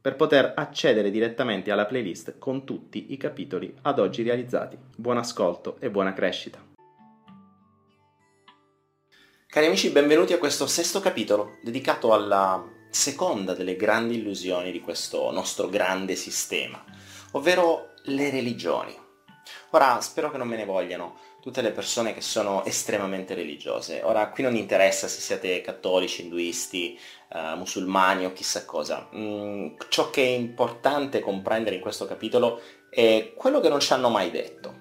per poter accedere direttamente alla playlist con tutti i capitoli ad oggi realizzati. Buon ascolto e buona crescita. Cari amici, benvenuti a questo sesto capitolo dedicato alla seconda delle grandi illusioni di questo nostro grande sistema, ovvero le religioni. Ora, spero che non me ne vogliano tutte le persone che sono estremamente religiose. Ora, qui non interessa se siete cattolici, induisti, uh, musulmani o chissà cosa. Mm, ciò che è importante comprendere in questo capitolo è quello che non ci hanno mai detto.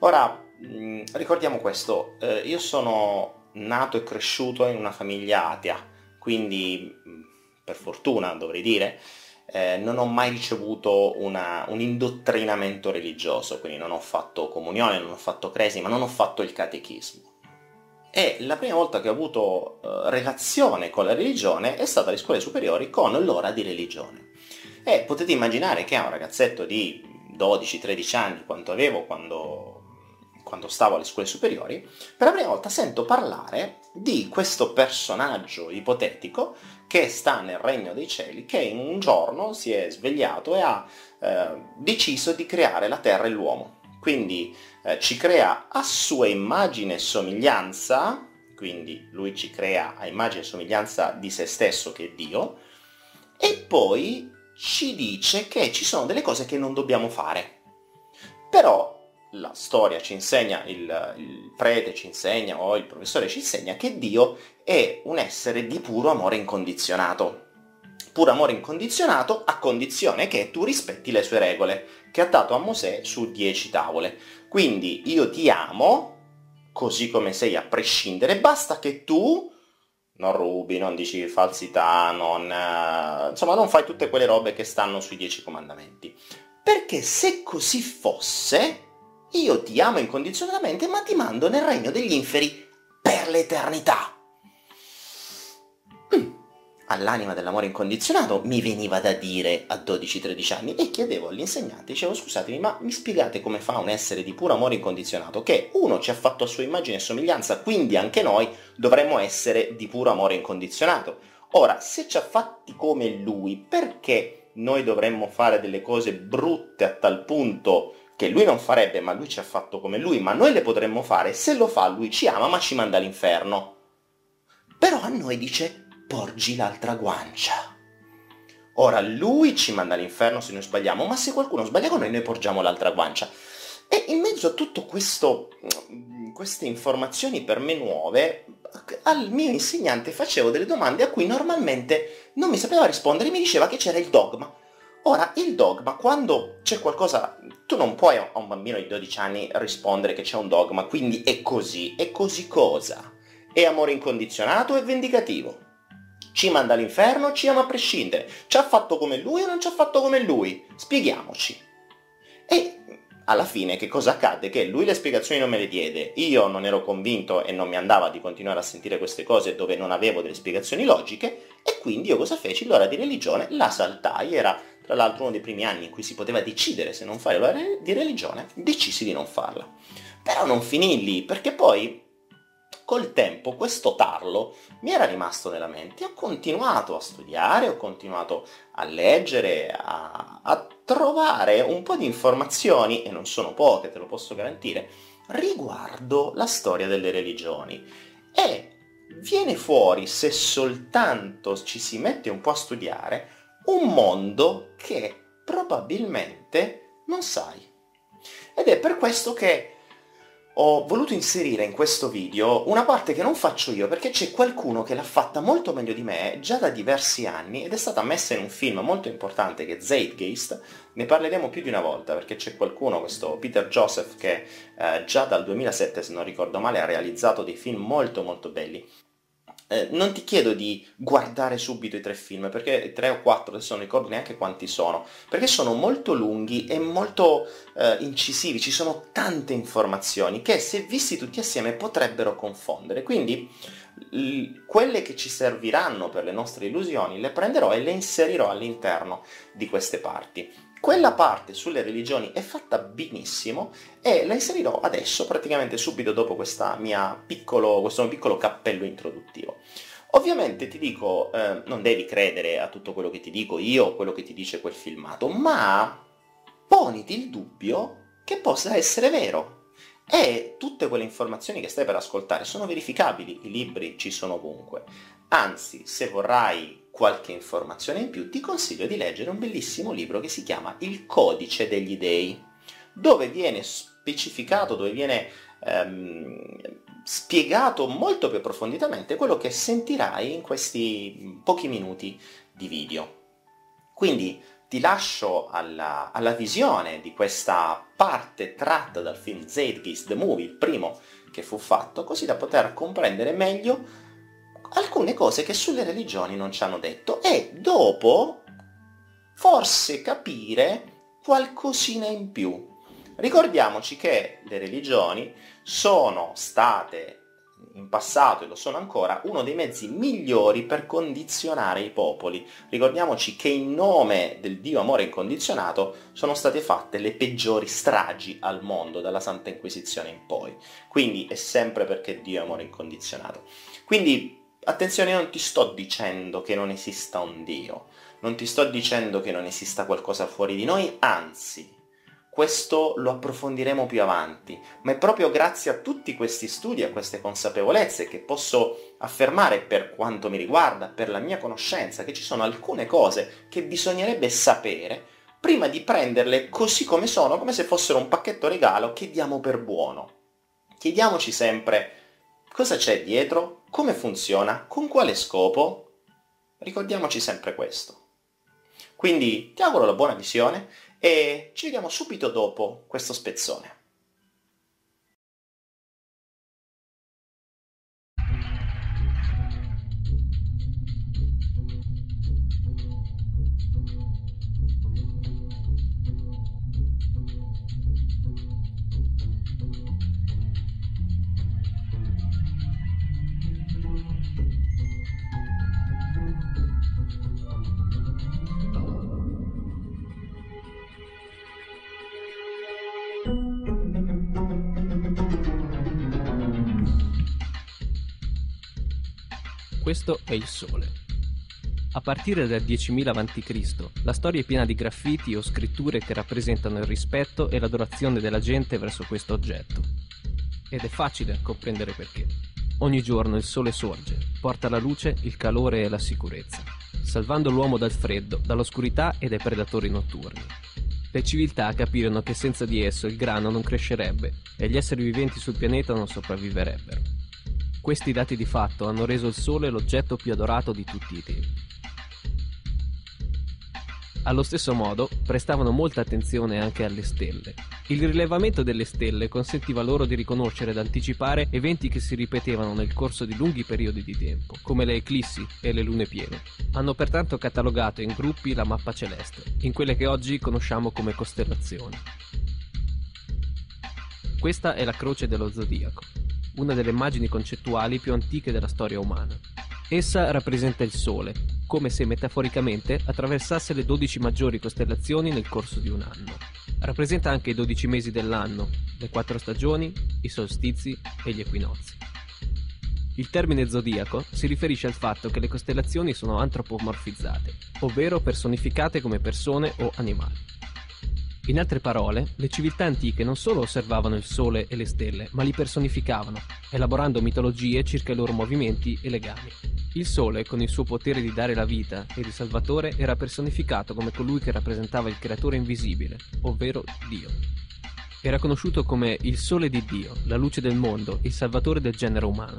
Ora, mm, ricordiamo questo, uh, io sono nato e cresciuto in una famiglia atea, quindi mm, per fortuna dovrei dire, eh, non ho mai ricevuto una, un indottrinamento religioso, quindi non ho fatto comunione, non ho fatto cresima, non ho fatto il catechismo. E la prima volta che ho avuto eh, relazione con la religione è stata alle scuole superiori con l'ora di religione. E potete immaginare che a un ragazzetto di 12-13 anni, quanto avevo quando, quando stavo alle scuole superiori, per la prima volta sento parlare di questo personaggio ipotetico che sta nel regno dei cieli, che un giorno si è svegliato e ha eh, deciso di creare la terra e l'uomo. Quindi eh, ci crea a sua immagine e somiglianza, quindi lui ci crea a immagine e somiglianza di se stesso che è Dio, e poi ci dice che ci sono delle cose che non dobbiamo fare. Però la storia ci insegna, il, il, prete ci insegna o il professore ci insegna che Dio è un essere di puro amore incondizionato. Puro amore incondizionato a condizione che tu rispetti le sue regole, che ha dato a Mosè su dieci tavole. Quindi io ti amo, così come sei a prescindere, basta che tu non rubi, non dici falsità, non, eh, insomma non fai tutte quelle robe che stanno sui dieci comandamenti. Perché se così fosse, io ti amo incondizionatamente, ma ti mando nel regno degli inferi per l'eternità. Mm. All'anima dell'amore incondizionato mi veniva da dire a 12-13 anni e chiedevo all'insegnante, dicevo scusatemi, ma mi spiegate come fa un essere di puro amore incondizionato che uno ci ha fatto a sua immagine e somiglianza, quindi anche noi dovremmo essere di puro amore incondizionato. Ora, se ci ha fatti come lui, perché noi dovremmo fare delle cose brutte a tal punto che lui non farebbe, ma lui ci ha fatto come lui, ma noi le potremmo fare, se lo fa lui ci ama ma ci manda all'inferno. Però a noi dice porgi l'altra guancia. Ora lui ci manda all'inferno se noi sbagliamo, ma se qualcuno sbaglia con noi noi porgiamo l'altra guancia. E in mezzo a tutto questo, queste informazioni per me nuove, al mio insegnante facevo delle domande a cui normalmente non mi sapeva rispondere, mi diceva che c'era il dogma. Ora, il dogma, quando c'è qualcosa, tu non puoi a un bambino di 12 anni rispondere che c'è un dogma, quindi è così, è così cosa? È amore incondizionato e vendicativo. Ci manda all'inferno, ci ama a prescindere. Ci ha fatto come lui o non ci ha fatto come lui? Spieghiamoci. E alla fine che cosa accadde? Che lui le spiegazioni non me le diede, io non ero convinto e non mi andava di continuare a sentire queste cose dove non avevo delle spiegazioni logiche e quindi io cosa feci? L'ora di religione la saltai, era tra l'altro uno dei primi anni in cui si poteva decidere se non fare l'ora di religione, decisi di non farla. Però non finì lì, perché poi col tempo questo tarlo mi era rimasto nella mente, ho continuato a studiare, ho continuato a leggere, a, a trovare un po' di informazioni, e non sono poche, te lo posso garantire, riguardo la storia delle religioni. E viene fuori, se soltanto ci si mette un po' a studiare, un mondo che probabilmente non sai. Ed è per questo che ho voluto inserire in questo video una parte che non faccio io perché c'è qualcuno che l'ha fatta molto meglio di me già da diversi anni ed è stata messa in un film molto importante che è Zeitgeist, ne parleremo più di una volta perché c'è qualcuno, questo Peter Joseph, che eh, già dal 2007 se non ricordo male ha realizzato dei film molto molto belli eh, non ti chiedo di guardare subito i tre film, perché tre o quattro, adesso non ricordo neanche quanti sono, perché sono molto lunghi e molto eh, incisivi, ci sono tante informazioni che se visti tutti assieme potrebbero confondere. Quindi l- quelle che ci serviranno per le nostre illusioni le prenderò e le inserirò all'interno di queste parti. Quella parte sulle religioni è fatta benissimo e la inserirò adesso, praticamente subito dopo piccolo, questo mio piccolo cappello introduttivo. Ovviamente ti dico, eh, non devi credere a tutto quello che ti dico io quello che ti dice quel filmato, ma poniti il dubbio che possa essere vero. E tutte quelle informazioni che stai per ascoltare sono verificabili, i libri ci sono ovunque. Anzi, se vorrai qualche informazione in più, ti consiglio di leggere un bellissimo libro che si chiama Il codice degli dei, dove viene specificato, dove viene ehm, spiegato molto più approfonditamente quello che sentirai in questi pochi minuti di video. Quindi ti lascio alla, alla visione di questa parte tratta dal film Zeitgeist The Movie, il primo che fu fatto, così da poter comprendere meglio alcune cose che sulle religioni non ci hanno detto e dopo forse capire qualcosina in più. Ricordiamoci che le religioni sono state in passato e lo sono ancora uno dei mezzi migliori per condizionare i popoli. Ricordiamoci che in nome del Dio amore incondizionato sono state fatte le peggiori stragi al mondo dalla Santa Inquisizione in poi. Quindi è sempre perché Dio è amore incondizionato. Quindi Attenzione, non ti sto dicendo che non esista un Dio, non ti sto dicendo che non esista qualcosa fuori di noi, anzi, questo lo approfondiremo più avanti, ma è proprio grazie a tutti questi studi, a queste consapevolezze che posso affermare per quanto mi riguarda, per la mia conoscenza, che ci sono alcune cose che bisognerebbe sapere prima di prenderle così come sono, come se fossero un pacchetto regalo che diamo per buono. Chiediamoci sempre cosa c'è dietro, come funziona? Con quale scopo? Ricordiamoci sempre questo. Quindi ti auguro la buona visione e ci vediamo subito dopo questo spezzone. Questo è il Sole. A partire dal 10.000 a.C., la storia è piena di graffiti o scritture che rappresentano il rispetto e l'adorazione della gente verso questo oggetto. Ed è facile comprendere perché. Ogni giorno il sole sorge, porta la luce, il calore e la sicurezza, salvando l'uomo dal freddo, dall'oscurità e dai predatori notturni. Le civiltà capirono che senza di esso il grano non crescerebbe e gli esseri viventi sul pianeta non sopravviverebbero. Questi dati di fatto hanno reso il Sole l'oggetto più adorato di tutti i tempi. Allo stesso modo, prestavano molta attenzione anche alle stelle. Il rilevamento delle stelle consentiva loro di riconoscere ed anticipare eventi che si ripetevano nel corso di lunghi periodi di tempo, come le eclissi e le lune piene. Hanno pertanto catalogato in gruppi la mappa celeste, in quelle che oggi conosciamo come costellazioni. Questa è la croce dello zodiaco, una delle immagini concettuali più antiche della storia umana. Essa rappresenta il Sole, come se metaforicamente attraversasse le 12 maggiori costellazioni nel corso di un anno. Rappresenta anche i 12 mesi dell'anno, le quattro stagioni, i solstizi e gli equinozi. Il termine zodiaco si riferisce al fatto che le costellazioni sono antropomorfizzate, ovvero personificate come persone o animali. In altre parole, le civiltà antiche non solo osservavano il Sole e le stelle, ma li personificavano, elaborando mitologie circa i loro movimenti e legami. Il Sole, con il suo potere di dare la vita e di Salvatore, era personificato come colui che rappresentava il creatore invisibile, ovvero Dio. Era conosciuto come il Sole di Dio, la luce del mondo, il salvatore del genere umano.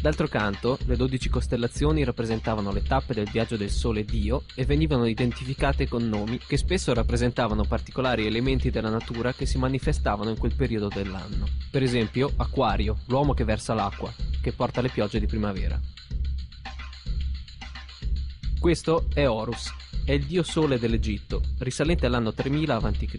D'altro canto, le dodici costellazioni rappresentavano le tappe del viaggio del Sole Dio e venivano identificate con nomi che spesso rappresentavano particolari elementi della natura che si manifestavano in quel periodo dell'anno. Per esempio, Aquario, l'uomo che versa l'acqua, che porta le piogge di primavera. Questo è Horus, è il dio sole dell'Egitto, risalente all'anno 3000 a.C.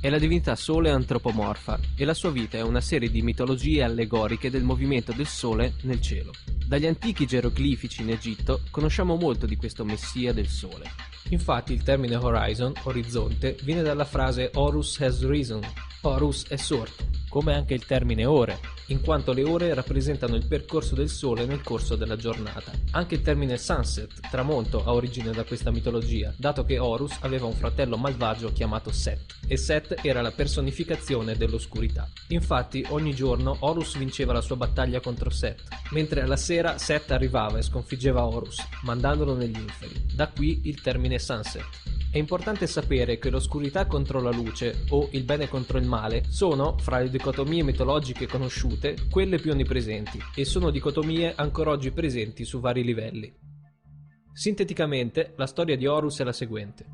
È la divinità sole antropomorfa e la sua vita è una serie di mitologie allegoriche del movimento del sole nel cielo. Dagli antichi geroglifici in Egitto conosciamo molto di questo messia del sole. Infatti il termine horizon, orizzonte, viene dalla frase Horus has risen, Horus è sorto, come anche il termine ore, in quanto le ore rappresentano il percorso del sole nel corso della giornata. Anche il termine sunset, tramonto, ha origine da questa mitologia, dato che Horus aveva un fratello malvagio chiamato Set, e Set era la personificazione dell'oscurità. Infatti, ogni giorno Horus vinceva la sua battaglia contro Set, mentre alla sera Set arrivava e sconfiggeva Horus, mandandolo negli inferi. Da qui il termine sunset. È importante sapere che l'oscurità contro la luce o il bene contro il male sono, fra le dicotomie mitologiche conosciute, quelle più onnipresenti e sono dicotomie ancora oggi presenti su vari livelli. Sinteticamente, la storia di Horus è la seguente.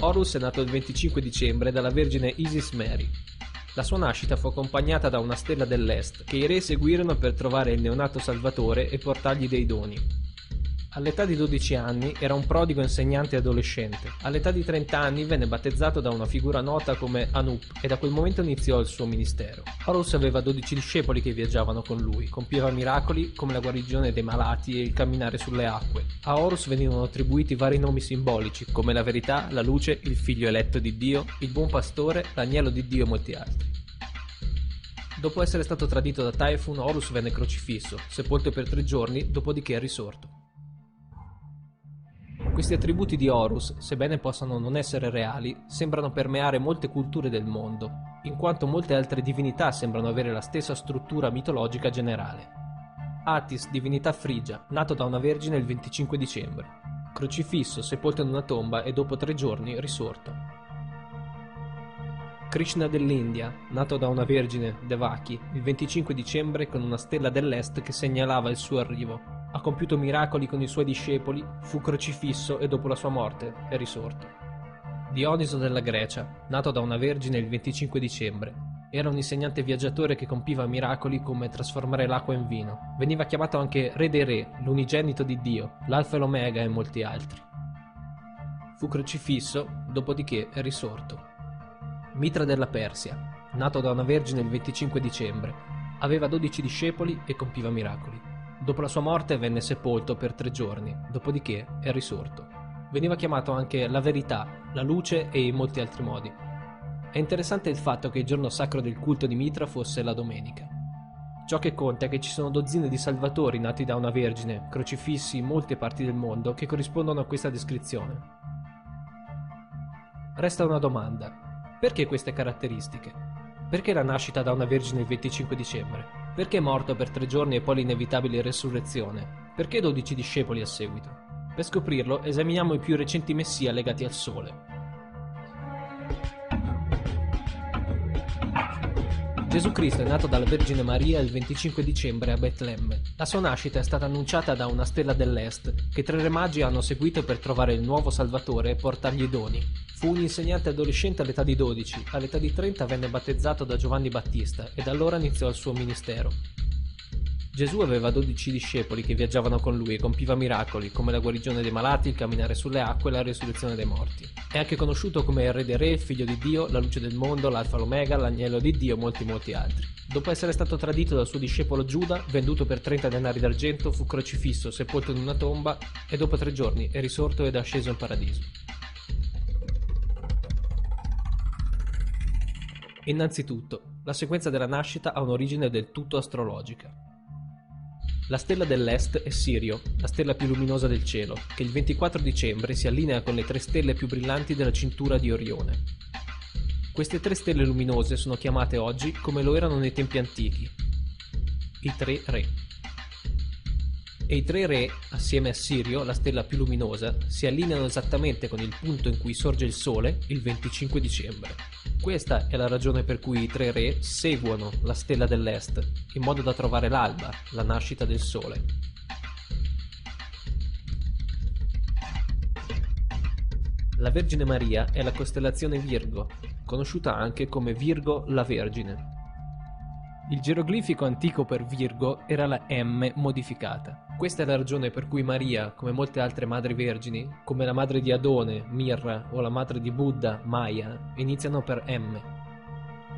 Horus è nato il 25 dicembre dalla vergine Isis Mary. La sua nascita fu accompagnata da una stella dell'est che i re seguirono per trovare il neonato Salvatore e portargli dei doni. All'età di 12 anni era un prodigo insegnante adolescente. All'età di 30 anni venne battezzato da una figura nota come Anup e da quel momento iniziò il suo ministero. Horus aveva 12 discepoli che viaggiavano con lui, compieva miracoli come la guarigione dei malati e il camminare sulle acque. A Horus venivano attribuiti vari nomi simbolici come la verità, la luce, il figlio eletto di Dio, il buon pastore, l'agnello di Dio e molti altri. Dopo essere stato tradito da Typhon, Horus venne crocifisso, sepolto per tre giorni, dopodiché è risorto. Questi attributi di Horus, sebbene possano non essere reali, sembrano permeare molte culture del mondo, in quanto molte altre divinità sembrano avere la stessa struttura mitologica generale. Attis, divinità frigia, nato da una vergine il 25 dicembre, crocifisso, sepolto in una tomba e dopo tre giorni risorto. Krishna dell'India, nato da una vergine, Devaki, il 25 dicembre con una stella dell'est che segnalava il suo arrivo, ha compiuto miracoli con i suoi discepoli, fu crocifisso e dopo la sua morte è risorto. Dioniso della Grecia, nato da una vergine il 25 dicembre, era un insegnante viaggiatore che compiva miracoli come trasformare l'acqua in vino. Veniva chiamato anche Re dei Re, l'unigenito di Dio, l'Alfa e l'Omega e molti altri. Fu crocifisso, dopodiché è risorto. Mitra della Persia, nato da una vergine il 25 dicembre, aveva 12 discepoli e compiva miracoli. Dopo la sua morte venne sepolto per tre giorni, dopodiché è risorto. Veniva chiamato anche la verità, la luce e in molti altri modi. È interessante il fatto che il giorno sacro del culto di Mitra fosse la domenica. Ciò che conta è che ci sono dozzine di salvatori nati da una vergine, crocifissi in molte parti del mondo, che corrispondono a questa descrizione. Resta una domanda. Perché queste caratteristiche? Perché la nascita da una vergine il 25 dicembre? Perché è morto per tre giorni e poi l'inevitabile resurrezione? Perché 12 discepoli a seguito? Per scoprirlo esaminiamo i più recenti messia legati al Sole. Gesù Cristo è nato dalla Vergine Maria il 25 dicembre a Betlemme. La sua nascita è stata annunciata da una stella dell'Est, che tre re magi hanno seguito per trovare il nuovo Salvatore e portargli doni. Fu un insegnante adolescente all'età di 12, all'età di 30 venne battezzato da Giovanni Battista e allora iniziò il suo ministero. Gesù aveva dodici discepoli che viaggiavano con lui e compiva miracoli come la guarigione dei malati, il camminare sulle acque e la resurrezione dei morti. È anche conosciuto come il Re dei Re, Figlio di Dio, la luce del mondo, l'Alfa l'Omega, l'agnello di Dio e molti molti altri. Dopo essere stato tradito dal suo discepolo Giuda, venduto per 30 denari d'argento, fu crocifisso, sepolto in una tomba e dopo tre giorni è risorto ed è asceso in paradiso. Innanzitutto, la sequenza della nascita ha un'origine del tutto astrologica. La stella dell'est è Sirio, la stella più luminosa del cielo, che il 24 dicembre si allinea con le tre stelle più brillanti della cintura di Orione. Queste tre stelle luminose sono chiamate oggi come lo erano nei tempi antichi, i tre re. E i tre re, assieme a Sirio, la stella più luminosa, si allineano esattamente con il punto in cui sorge il Sole il 25 dicembre. Questa è la ragione per cui i tre re seguono la stella dell'Est, in modo da trovare l'alba, la nascita del Sole. La Vergine Maria è la costellazione Virgo, conosciuta anche come Virgo la Vergine. Il geroglifico antico per Virgo era la M modificata. Questa è la ragione per cui Maria, come molte altre madri vergini, come la madre di Adone, Mirra o la madre di Buddha, Maya, iniziano per M.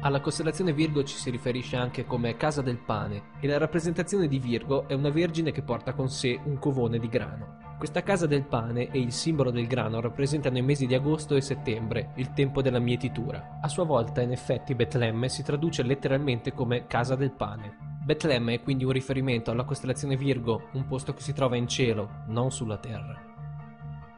Alla costellazione Virgo ci si riferisce anche come casa del pane e la rappresentazione di Virgo è una vergine che porta con sé un covone di grano. Questa casa del pane e il simbolo del grano rappresentano i mesi di agosto e settembre, il tempo della mietitura. A sua volta, in effetti, Betlemme si traduce letteralmente come casa del pane. Betlemme è quindi un riferimento alla costellazione Virgo, un posto che si trova in cielo, non sulla terra.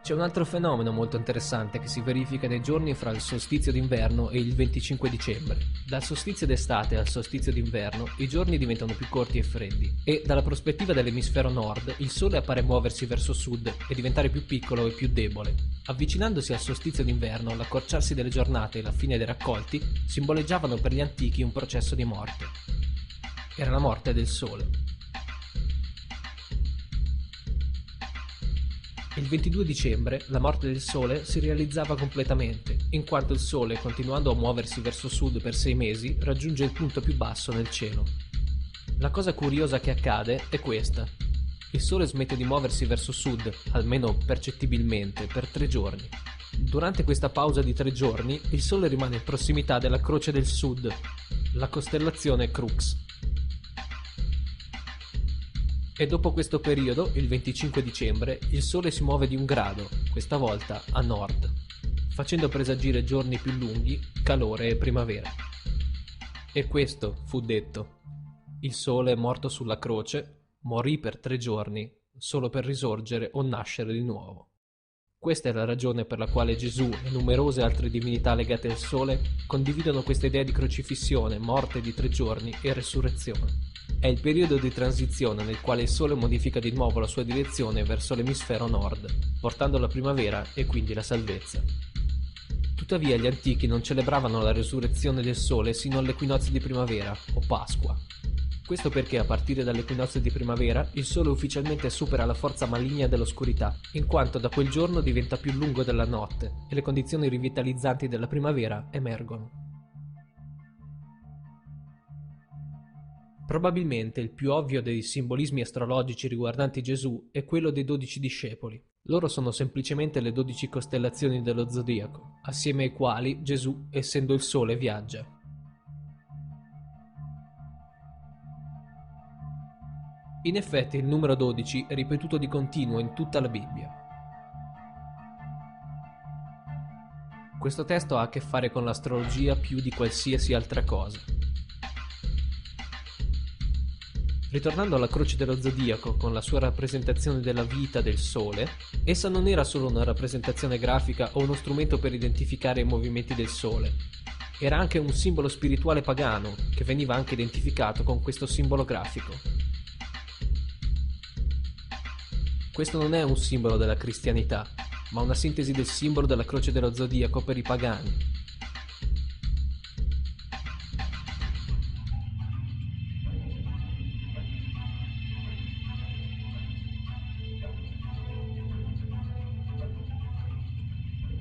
C'è un altro fenomeno molto interessante che si verifica nei giorni fra il solstizio d'inverno e il 25 dicembre. Dal solstizio d'estate al solstizio d'inverno i giorni diventano più corti e freddi e dalla prospettiva dell'emisfero nord il sole appare muoversi verso sud e diventare più piccolo e più debole. Avvicinandosi al solstizio d'inverno, l'accorciarsi delle giornate e la fine dei raccolti simboleggiavano per gli antichi un processo di morte. Era la morte del sole. Il 22 dicembre la morte del Sole si realizzava completamente, in quanto il Sole, continuando a muoversi verso sud per sei mesi, raggiunge il punto più basso nel cielo. La cosa curiosa che accade è questa. Il Sole smette di muoversi verso sud, almeno percettibilmente, per tre giorni. Durante questa pausa di tre giorni, il Sole rimane in prossimità della Croce del Sud, la costellazione Crux. E dopo questo periodo, il 25 dicembre, il Sole si muove di un grado, questa volta a nord, facendo presagire giorni più lunghi, calore e primavera. E questo fu detto. Il Sole, morto sulla croce, morì per tre giorni, solo per risorgere o nascere di nuovo. Questa è la ragione per la quale Gesù e numerose altre divinità legate al Sole condividono questa idea di crocifissione, morte di tre giorni e resurrezione. È il periodo di transizione nel quale il Sole modifica di nuovo la sua direzione verso l'emisfero nord, portando la primavera e quindi la salvezza. Tuttavia gli antichi non celebravano la resurrezione del Sole sino all'equinozio di primavera, o Pasqua. Questo perché a partire dall'equinozio di primavera il Sole ufficialmente supera la forza maligna dell'oscurità, in quanto da quel giorno diventa più lungo della notte e le condizioni rivitalizzanti della primavera emergono. Probabilmente il più ovvio dei simbolismi astrologici riguardanti Gesù è quello dei dodici discepoli. Loro sono semplicemente le dodici costellazioni dello zodiaco, assieme ai quali Gesù, essendo il Sole, viaggia. In effetti il numero 12 è ripetuto di continuo in tutta la Bibbia. Questo testo ha a che fare con l'astrologia più di qualsiasi altra cosa. Ritornando alla croce dello zodiaco con la sua rappresentazione della vita del Sole, essa non era solo una rappresentazione grafica o uno strumento per identificare i movimenti del Sole, era anche un simbolo spirituale pagano che veniva anche identificato con questo simbolo grafico. Questo non è un simbolo della cristianità, ma una sintesi del simbolo della croce dello zodiaco per i pagani,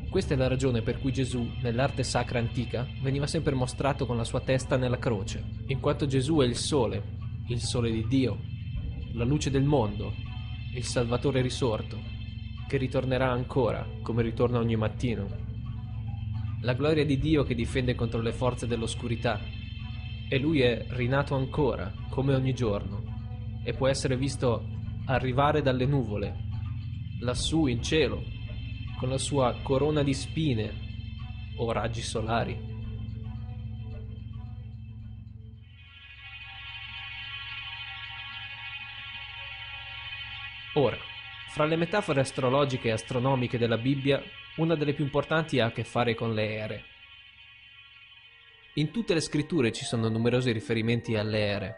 Questa è la ragione per cui Gesù, nell'arte sacra antica, veniva sempre mostrato con la sua testa nella croce, in quanto Gesù è il sole, il sole di Dio, la luce del mondo, il Salvatore risorto, che ritornerà ancora, come ritorna ogni mattino. La gloria di Dio che difende contro le forze dell'oscurità. E lui è rinato ancora, come ogni giorno, e può essere visto arrivare dalle nuvole, lassù in cielo, con la sua corona di spine o raggi solari. Ora, fra le metafore astrologiche e astronomiche della Bibbia, una delle più importanti ha a che fare con le ere. In tutte le scritture ci sono numerosi riferimenti alle ere.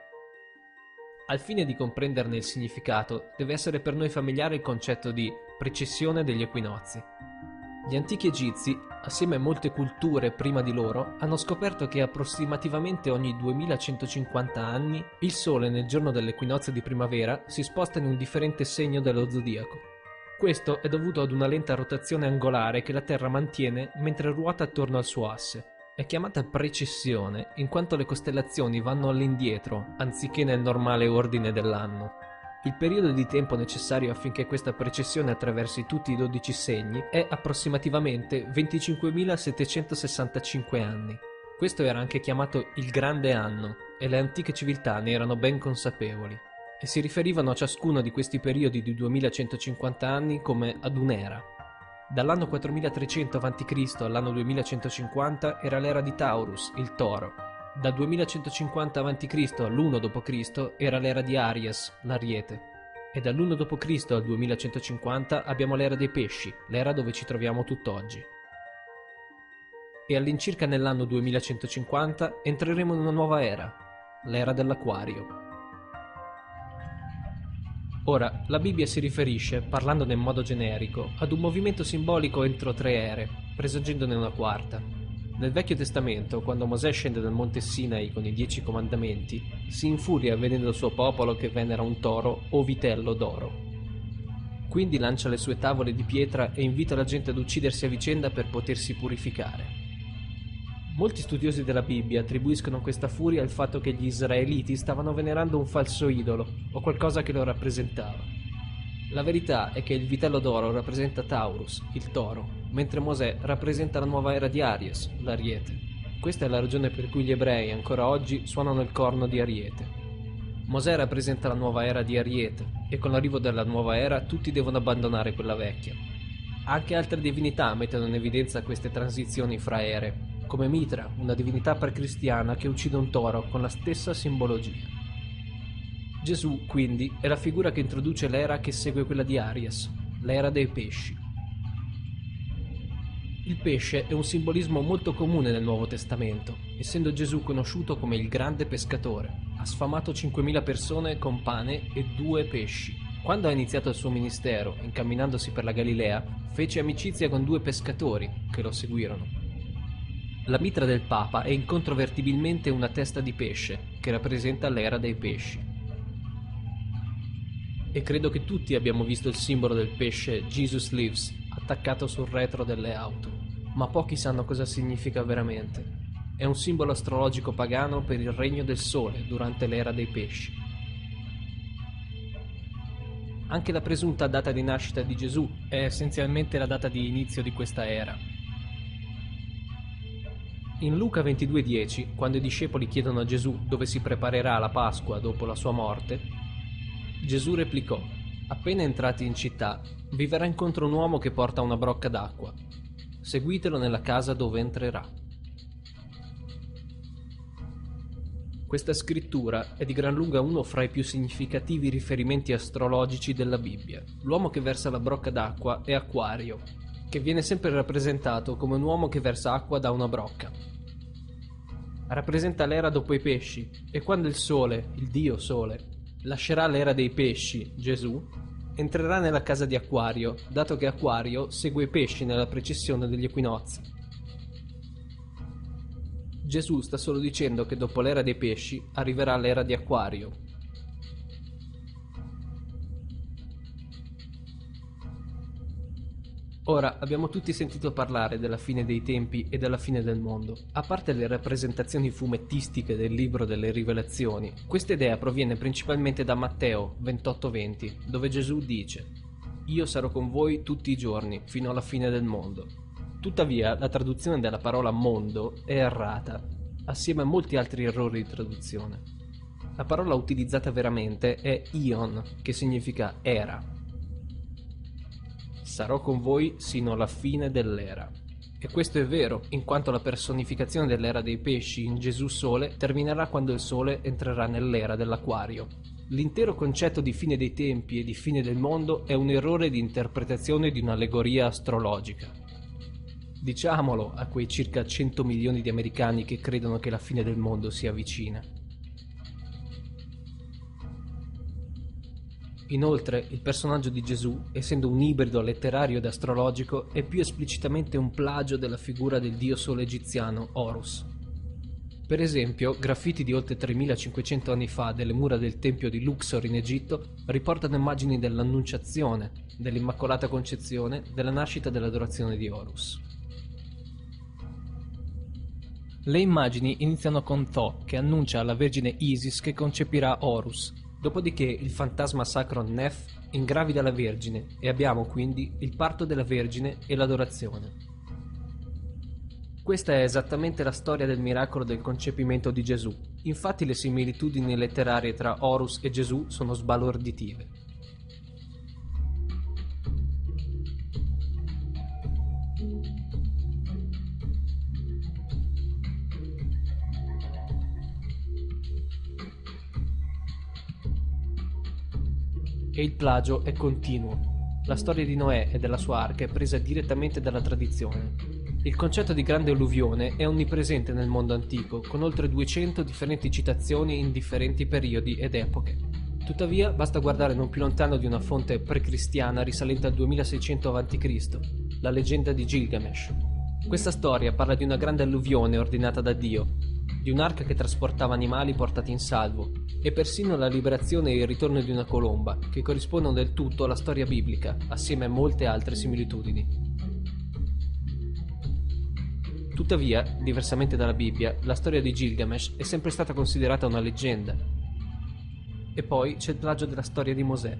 Al fine di comprenderne il significato, deve essere per noi familiare il concetto di precessione degli equinozi. Gli antichi egizi, assieme a molte culture prima di loro, hanno scoperto che approssimativamente ogni 2150 anni il Sole nel giorno dell'equinozio di primavera si sposta in un differente segno dello zodiaco. Questo è dovuto ad una lenta rotazione angolare che la Terra mantiene mentre ruota attorno al suo asse. È chiamata precessione in quanto le costellazioni vanno all'indietro anziché nel normale ordine dell'anno. Il periodo di tempo necessario affinché questa precessione attraversi tutti i 12 segni è approssimativamente 25.765 anni. Questo era anche chiamato il Grande Anno e le antiche civiltà ne erano ben consapevoli e si riferivano a ciascuno di questi periodi di 2150 anni come ad un'era, Dall'anno 4300 a.C. all'anno 2150 era l'era di Taurus, il toro. Dal 2150 a.C. all'1 d.C. era l'era di Aries, l'ariete. E dall'1 d.C. al 2150 abbiamo l'era dei pesci, l'era dove ci troviamo tutt'oggi. E all'incirca nell'anno 2150 entreremo in una nuova era, l'era dell'acquario. Ora, la Bibbia si riferisce, parlandone in modo generico, ad un movimento simbolico entro tre ere, presagendone una quarta. Nel Vecchio Testamento, quando Mosè scende dal monte Sinai con i dieci comandamenti, si infuria vedendo il suo popolo che venera un toro o vitello d'oro. Quindi lancia le sue tavole di pietra e invita la gente ad uccidersi a vicenda per potersi purificare. Molti studiosi della Bibbia attribuiscono questa furia al fatto che gli israeliti stavano venerando un falso idolo o qualcosa che lo rappresentava. La verità è che il vitello d'oro rappresenta Taurus, il toro, mentre Mosè rappresenta la nuova era di Aries, l'ariete. Questa è la ragione per cui gli ebrei ancora oggi suonano il corno di Ariete. Mosè rappresenta la nuova era di Ariete e con l'arrivo della nuova era tutti devono abbandonare quella vecchia. Anche altre divinità mettono in evidenza queste transizioni fra ere, come Mitra, una divinità precristiana che uccide un toro con la stessa simbologia. Gesù, quindi, è la figura che introduce l'era che segue quella di Aries, l'era dei pesci. Il pesce è un simbolismo molto comune nel Nuovo Testamento, essendo Gesù conosciuto come il grande pescatore. Ha sfamato 5.000 persone con pane e due pesci. Quando ha iniziato il suo ministero, incamminandosi per la Galilea, fece amicizia con due pescatori che lo seguirono. La mitra del Papa è incontrovertibilmente una testa di pesce, che rappresenta l'era dei pesci. E credo che tutti abbiamo visto il simbolo del pesce Jesus Lives attaccato sul retro delle auto, ma pochi sanno cosa significa veramente. È un simbolo astrologico pagano per il regno del sole durante l'era dei pesci. Anche la presunta data di nascita di Gesù è essenzialmente la data di inizio di questa era, in Luca 22:10, quando i discepoli chiedono a Gesù dove si preparerà la Pasqua dopo la sua morte, Gesù replicò: Appena entrati in città, vi verrà incontro un uomo che porta una brocca d'acqua. Seguitelo nella casa dove entrerà. Questa scrittura è di gran lunga uno fra i più significativi riferimenti astrologici della Bibbia. L'uomo che versa la brocca d'acqua è Aquario, che viene sempre rappresentato come un uomo che versa acqua da una brocca. Rappresenta l'era dopo i pesci, e quando il sole, il dio sole, lascerà l'era dei pesci, Gesù, entrerà nella casa di Aquario, dato che Aquario segue i pesci nella precessione degli equinozi. Gesù sta solo dicendo che dopo l'era dei pesci arriverà l'era di Aquario, Ora, abbiamo tutti sentito parlare della fine dei tempi e della fine del mondo. A parte le rappresentazioni fumettistiche del libro delle rivelazioni, questa idea proviene principalmente da Matteo 28:20, dove Gesù dice Io sarò con voi tutti i giorni, fino alla fine del mondo. Tuttavia, la traduzione della parola mondo è errata, assieme a molti altri errori di traduzione. La parola utilizzata veramente è ion, che significa era, sarò con voi sino alla fine dell'era. E questo è vero, in quanto la personificazione dell'era dei pesci in Gesù Sole terminerà quando il Sole entrerà nell'era dell'Aquario. L'intero concetto di fine dei tempi e di fine del mondo è un errore di interpretazione di un'allegoria astrologica. Diciamolo a quei circa 100 milioni di americani che credono che la fine del mondo sia vicina. Inoltre, il personaggio di Gesù, essendo un ibrido letterario ed astrologico, è più esplicitamente un plagio della figura del dio sole egiziano Horus. Per esempio, graffiti di oltre 3500 anni fa delle mura del tempio di Luxor in Egitto riportano immagini dell'Annunciazione, dell'Immacolata Concezione, della nascita e dell'adorazione di Horus. Le immagini iniziano con Tho, che annuncia alla Vergine Isis che concepirà Horus, Dopodiché il fantasma sacro Nef ingravida la Vergine e abbiamo quindi il parto della Vergine e l'adorazione. Questa è esattamente la storia del miracolo del concepimento di Gesù. Infatti le similitudini letterarie tra Horus e Gesù sono sbalorditive. E il plagio è continuo. La storia di Noè e della sua arca è presa direttamente dalla tradizione. Il concetto di grande alluvione è onnipresente nel mondo antico, con oltre 200 differenti citazioni in differenti periodi ed epoche. Tuttavia, basta guardare non più lontano di una fonte pre-cristiana risalente al 2600 a.C., la leggenda di Gilgamesh. Questa storia parla di una grande alluvione ordinata da Dio, di un'arca che trasportava animali portati in salvo, e persino la liberazione e il ritorno di una colomba, che corrispondono del tutto alla storia biblica, assieme a molte altre similitudini. Tuttavia, diversamente dalla Bibbia, la storia di Gilgamesh è sempre stata considerata una leggenda. E poi c'è il plagio della storia di Mosè,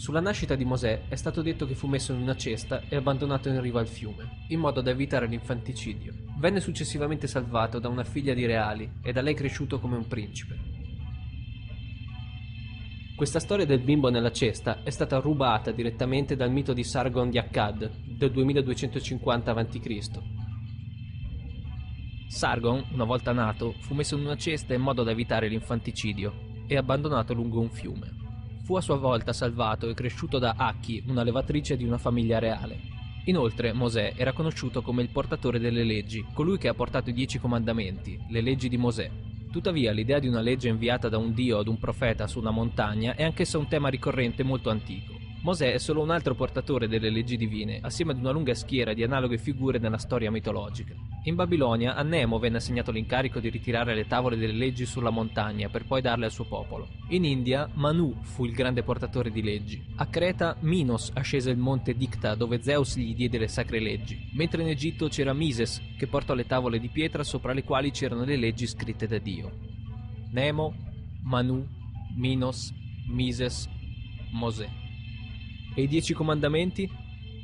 sulla nascita di Mosè è stato detto che fu messo in una cesta e abbandonato in riva al fiume, in modo da evitare l'infanticidio. Venne successivamente salvato da una figlia di reali e da lei cresciuto come un principe. Questa storia del bimbo nella cesta è stata rubata direttamente dal mito di Sargon di Akkad del 2250 a.C. Sargon, una volta nato, fu messo in una cesta in modo da evitare l'infanticidio e abbandonato lungo un fiume. Fu a sua volta salvato e cresciuto da Acchi, una levatrice di una famiglia reale. Inoltre Mosè era conosciuto come il portatore delle leggi, colui che ha portato i dieci comandamenti, le leggi di Mosè. Tuttavia l'idea di una legge inviata da un dio ad un profeta su una montagna è anch'essa un tema ricorrente molto antico. Mosè è solo un altro portatore delle leggi divine, assieme ad una lunga schiera di analoghe figure nella storia mitologica. In Babilonia a Nemo venne assegnato l'incarico di ritirare le tavole delle leggi sulla montagna per poi darle al suo popolo. In India Manu fu il grande portatore di leggi. A Creta Minos ascese il monte Dicta dove Zeus gli diede le sacre leggi, mentre in Egitto c'era Mises che portò le tavole di pietra sopra le quali c'erano le leggi scritte da Dio. Nemo, Manu, Minos, Mises, Mosè. E i Dieci Comandamenti?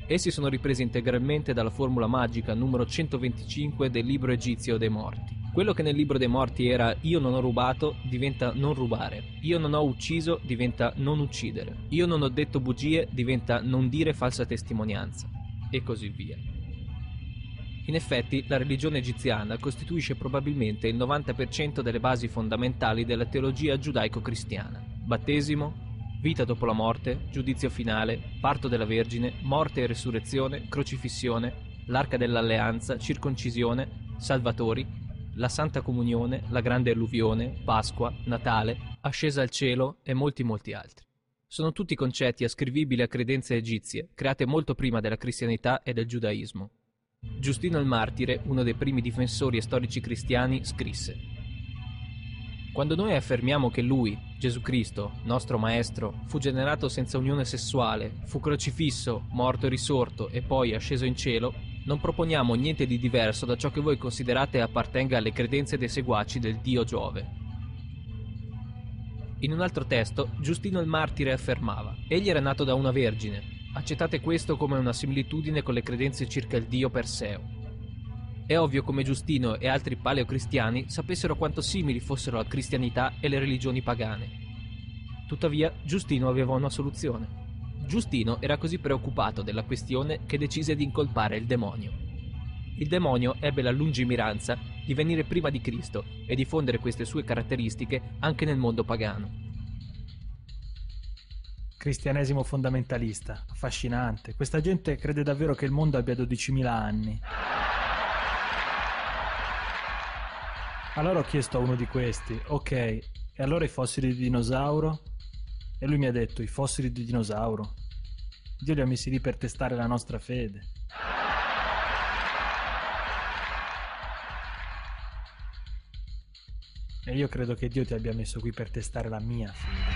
Essi sono ripresi integralmente dalla formula magica numero 125 del libro egizio dei morti. Quello che nel libro dei morti era io non ho rubato diventa non rubare, io non ho ucciso diventa non uccidere, io non ho detto bugie diventa non dire falsa testimonianza, e così via. In effetti, la religione egiziana costituisce probabilmente il 90% delle basi fondamentali della teologia giudaico-cristiana. Battesimo, vita dopo la morte, giudizio finale, parto della Vergine, morte e resurrezione, crocifissione, l'arca dell'alleanza, circoncisione, salvatori, la Santa Comunione, la Grande Alluvione, Pasqua, Natale, ascesa al cielo e molti molti altri. Sono tutti concetti ascrivibili a credenze egizie, create molto prima della cristianità e del giudaismo. Giustino il Martire, uno dei primi difensori e storici cristiani, scrisse quando noi affermiamo che Lui, Gesù Cristo, nostro Maestro, fu generato senza unione sessuale, fu crocifisso, morto e risorto e poi asceso in cielo, non proponiamo niente di diverso da ciò che voi considerate appartenga alle credenze dei seguaci del Dio Giove. In un altro testo, Giustino il Martire affermava: Egli era nato da una vergine. Accettate questo come una similitudine con le credenze circa il Dio Perseo. È ovvio come Giustino e altri paleocristiani sapessero quanto simili fossero la cristianità e le religioni pagane. Tuttavia, Giustino aveva una soluzione. Giustino era così preoccupato della questione che decise di incolpare il demonio. Il demonio ebbe la lungimiranza di venire prima di Cristo e diffondere queste sue caratteristiche anche nel mondo pagano. Cristianesimo fondamentalista, affascinante. Questa gente crede davvero che il mondo abbia 12.000 anni. Allora ho chiesto a uno di questi, ok, e allora i fossili di dinosauro? E lui mi ha detto i fossili di dinosauro. Dio li ha messi lì per testare la nostra fede. E io credo che Dio ti abbia messo qui per testare la mia fede.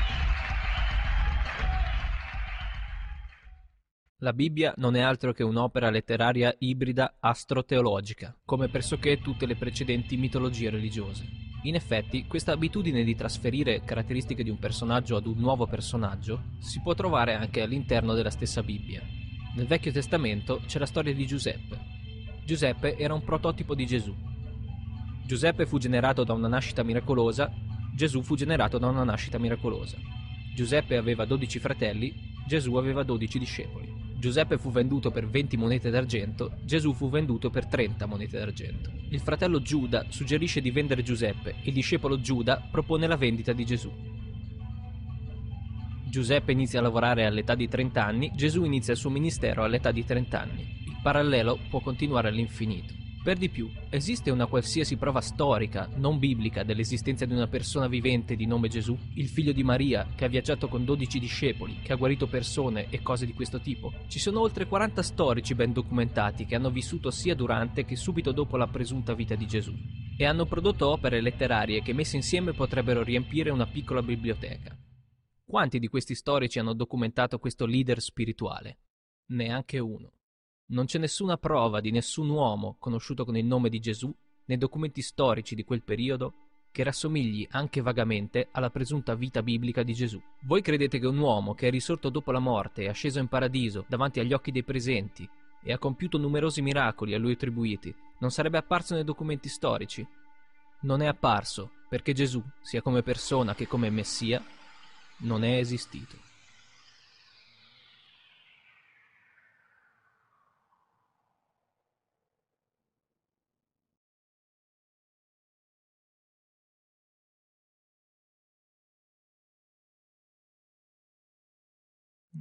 La Bibbia non è altro che un'opera letteraria ibrida astroteologica, come pressoché tutte le precedenti mitologie religiose. In effetti, questa abitudine di trasferire caratteristiche di un personaggio ad un nuovo personaggio si può trovare anche all'interno della stessa Bibbia. Nel Vecchio Testamento c'è la storia di Giuseppe. Giuseppe era un prototipo di Gesù. Giuseppe fu generato da una nascita miracolosa, Gesù fu generato da una nascita miracolosa. Giuseppe aveva 12 fratelli, Gesù aveva 12 discepoli. Giuseppe fu venduto per 20 monete d'argento, Gesù fu venduto per 30 monete d'argento. Il fratello Giuda suggerisce di vendere Giuseppe il discepolo Giuda propone la vendita di Gesù. Giuseppe inizia a lavorare all'età di 30 anni, Gesù inizia il suo ministero all'età di 30 anni. Il parallelo può continuare all'infinito. Per di più, esiste una qualsiasi prova storica, non biblica, dell'esistenza di una persona vivente di nome Gesù, il figlio di Maria, che ha viaggiato con 12 discepoli, che ha guarito persone e cose di questo tipo? Ci sono oltre 40 storici ben documentati che hanno vissuto sia durante che subito dopo la presunta vita di Gesù e hanno prodotto opere letterarie che messe insieme potrebbero riempire una piccola biblioteca. Quanti di questi storici hanno documentato questo leader spirituale? Neanche uno. Non c'è nessuna prova di nessun uomo conosciuto con il nome di Gesù nei documenti storici di quel periodo che rassomigli anche vagamente alla presunta vita biblica di Gesù. Voi credete che un uomo che è risorto dopo la morte e è sceso in paradiso davanti agli occhi dei presenti e ha compiuto numerosi miracoli a lui attribuiti non sarebbe apparso nei documenti storici? Non è apparso perché Gesù, sia come persona che come Messia, non è esistito.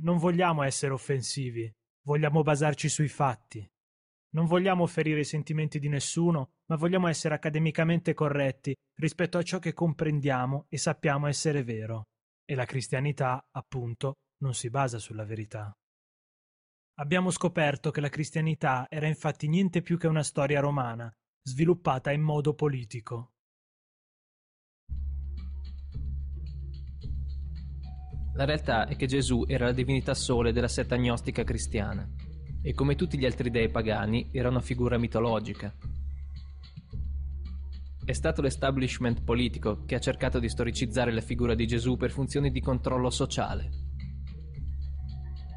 Non vogliamo essere offensivi, vogliamo basarci sui fatti. Non vogliamo ferire i sentimenti di nessuno, ma vogliamo essere accademicamente corretti rispetto a ciò che comprendiamo e sappiamo essere vero. E la cristianità, appunto, non si basa sulla verità. Abbiamo scoperto che la cristianità era infatti niente più che una storia romana, sviluppata in modo politico. La realtà è che Gesù era la divinità sole della setta gnostica cristiana e come tutti gli altri dei pagani era una figura mitologica. È stato l'establishment politico che ha cercato di storicizzare la figura di Gesù per funzioni di controllo sociale.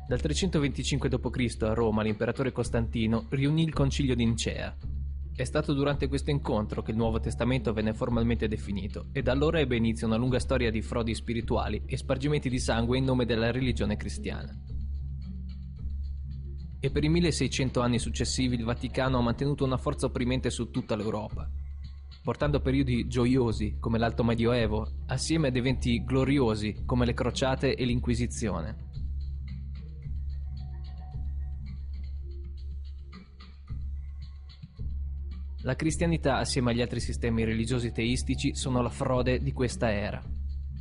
Dal 325 d.C. a Roma l'imperatore Costantino riunì il concilio di Nicea è stato durante questo incontro che il Nuovo Testamento venne formalmente definito e da allora ebbe inizio una lunga storia di frodi spirituali e spargimenti di sangue in nome della religione cristiana. E per i 1600 anni successivi il Vaticano ha mantenuto una forza opprimente su tutta l'Europa, portando periodi gioiosi come l'Alto Medioevo, assieme ad eventi gloriosi come le crociate e l'Inquisizione. La cristianità, assieme agli altri sistemi religiosi teistici, sono la frode di questa era.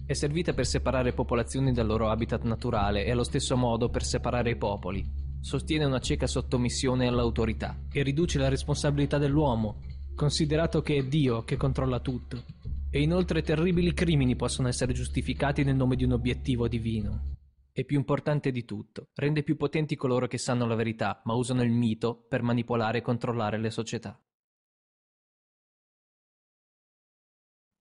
È servita per separare popolazioni dal loro habitat naturale e allo stesso modo per separare i popoli. Sostiene una cieca sottomissione all'autorità e riduce la responsabilità dell'uomo, considerato che è Dio che controlla tutto. E inoltre terribili crimini possono essere giustificati nel nome di un obiettivo divino. E più importante di tutto, rende più potenti coloro che sanno la verità, ma usano il mito per manipolare e controllare le società.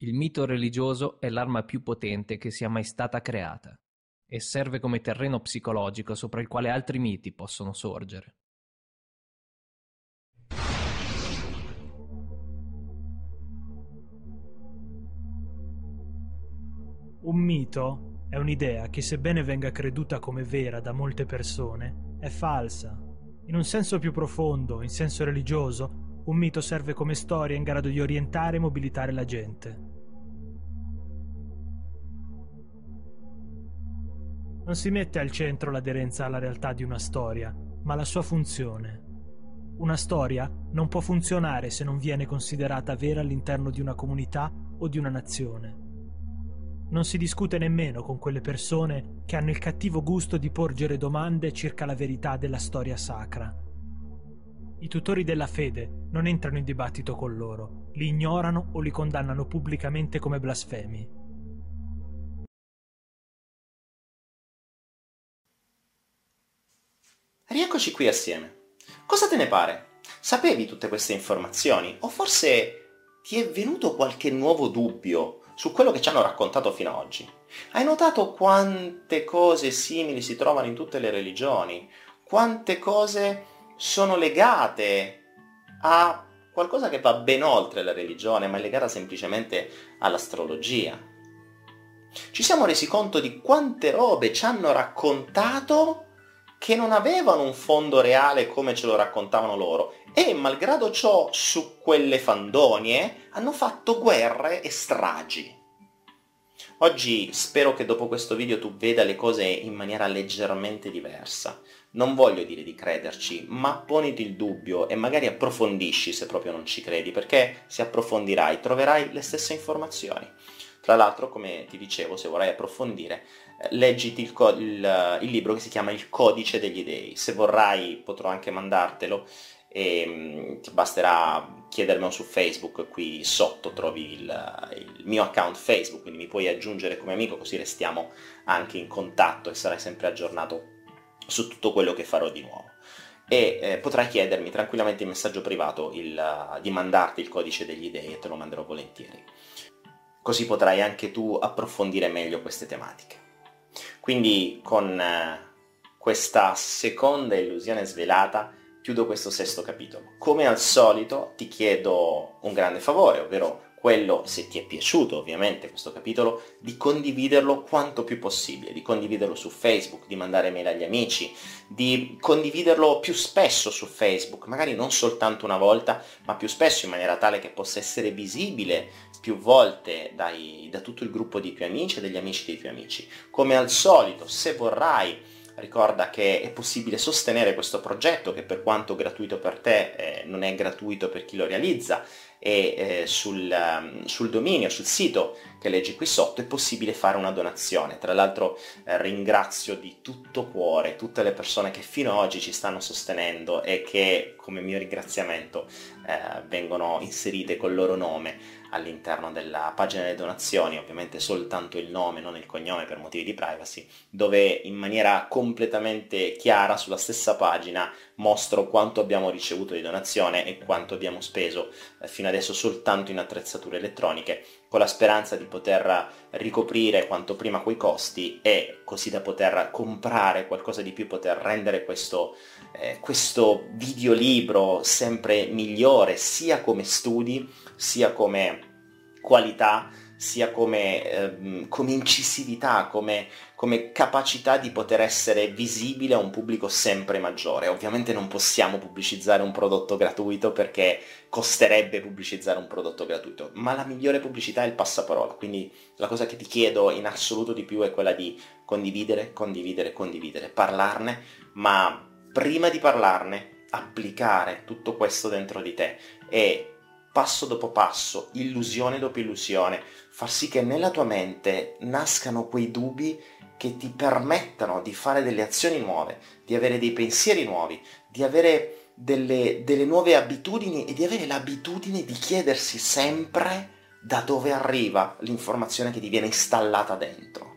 Il mito religioso è l'arma più potente che sia mai stata creata e serve come terreno psicologico sopra il quale altri miti possono sorgere. Un mito è un'idea che sebbene venga creduta come vera da molte persone, è falsa. In un senso più profondo, in senso religioso, un mito serve come storia in grado di orientare e mobilitare la gente. Non si mette al centro l'aderenza alla realtà di una storia, ma la sua funzione. Una storia non può funzionare se non viene considerata vera all'interno di una comunità o di una nazione. Non si discute nemmeno con quelle persone che hanno il cattivo gusto di porgere domande circa la verità della storia sacra. I tutori della fede non entrano in dibattito con loro, li ignorano o li condannano pubblicamente come blasfemi. Rieccoci qui assieme. Cosa te ne pare? Sapevi tutte queste informazioni? O forse ti è venuto qualche nuovo dubbio su quello che ci hanno raccontato fino ad oggi. Hai notato quante cose simili si trovano in tutte le religioni? Quante cose sono legate a qualcosa che va ben oltre la religione, ma è legata semplicemente all'astrologia? Ci siamo resi conto di quante robe ci hanno raccontato che non avevano un fondo reale come ce lo raccontavano loro e malgrado ciò su quelle fandonie hanno fatto guerre e stragi. Oggi spero che dopo questo video tu veda le cose in maniera leggermente diversa. Non voglio dire di crederci, ma poniti il dubbio e magari approfondisci se proprio non ci credi, perché se approfondirai troverai le stesse informazioni. Tra l'altro, come ti dicevo, se vorrai approfondire, eh, leggiti il, co- il, il libro che si chiama Il codice degli dei. Se vorrai potrò anche mandartelo e um, ti basterà chiedermelo su Facebook, qui sotto trovi il, il, mio account Facebook, quindi mi puoi aggiungere come amico così restiamo anche in contatto e sarai sempre aggiornato su tutto quello che farò di nuovo. E eh, potrai chiedermi tranquillamente in messaggio privato il, uh, di mandarti il codice degli dei e te lo manderò volentieri. Così potrai anche tu approfondire meglio queste tematiche. Quindi con uh, questa seconda illusione svelata chiudo questo sesto capitolo. Come al solito ti chiedo un grande favore, ovvero quello, se ti è piaciuto ovviamente questo capitolo, di condividerlo quanto più possibile, di condividerlo su Facebook, di mandare mail agli amici, di condividerlo più spesso su Facebook, magari non soltanto una volta, ma più spesso in maniera tale che possa essere visibile più volte dai, da tutto il gruppo di tuoi amici e degli amici dei tuoi amici. Come al solito, se vorrai ricorda che è possibile sostenere questo progetto che per quanto gratuito per te eh, non è gratuito per chi lo realizza e eh, sul, um, sul, dominio, sul sito che leggi qui sotto è possibile fare una donazione. Tra l'altro eh, ringrazio di tutto cuore tutte le persone che fino ad oggi ci stanno sostenendo e che come mio ringraziamento eh, vengono inserite col loro nome all'interno della pagina delle donazioni, ovviamente soltanto il nome, non il cognome per motivi di privacy, dove in maniera completamente chiara sulla stessa pagina mostro quanto abbiamo ricevuto di donazione e quanto abbiamo speso eh, fino adesso soltanto in attrezzature elettroniche, con la speranza di poter ricoprire quanto prima quei costi e così da poter comprare qualcosa di più, poter rendere questo, eh, questo videolibro sempre migliore sia come studi sia come qualità sia come, eh, come incisività, come, come, capacità di poter essere visibile a un pubblico sempre maggiore. Ovviamente non possiamo pubblicizzare un prodotto gratuito perché costerebbe pubblicizzare un prodotto gratuito, ma la migliore pubblicità è il passaparola, quindi la cosa che ti chiedo in assoluto di più è quella di condividere, condividere, condividere, parlarne, ma prima di parlarne applicare tutto questo dentro di te e passo dopo passo, illusione dopo illusione, far sì che nella tua mente nascano quei dubbi che ti permettano di fare delle azioni nuove, di avere dei pensieri nuovi, di avere delle, delle nuove abitudini e di avere l'abitudine di chiedersi sempre da dove arriva l'informazione che ti viene installata dentro.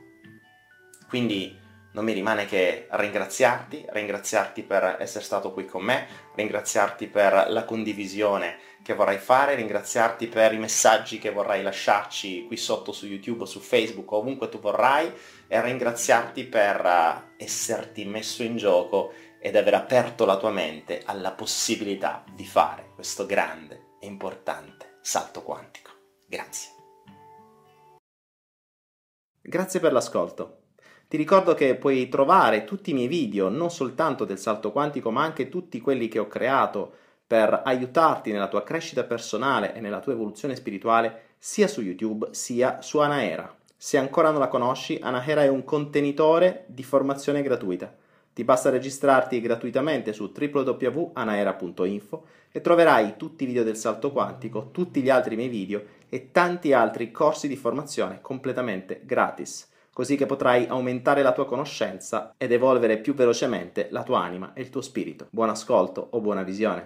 Quindi non mi rimane che ringraziarti, ringraziarti per essere stato qui con me, ringraziarti per la condivisione che vorrai fare, ringraziarti per i messaggi che vorrai lasciarci qui sotto su YouTube, su Facebook, ovunque tu vorrai e ringraziarti per eh, esserti messo in gioco ed aver aperto la tua mente alla possibilità di fare questo grande e importante salto quantico. Grazie. Grazie per l'ascolto. Ti ricordo che puoi trovare tutti i miei video, non soltanto del salto quantico, ma anche tutti quelli che ho creato per aiutarti nella tua crescita personale e nella tua evoluzione spirituale, sia su YouTube sia su Anaera. Se ancora non la conosci, Anaera è un contenitore di formazione gratuita. Ti basta registrarti gratuitamente su www.anaera.info e troverai tutti i video del salto quantico, tutti gli altri miei video e tanti altri corsi di formazione completamente gratis, così che potrai aumentare la tua conoscenza ed evolvere più velocemente la tua anima e il tuo spirito. Buon ascolto o buona visione.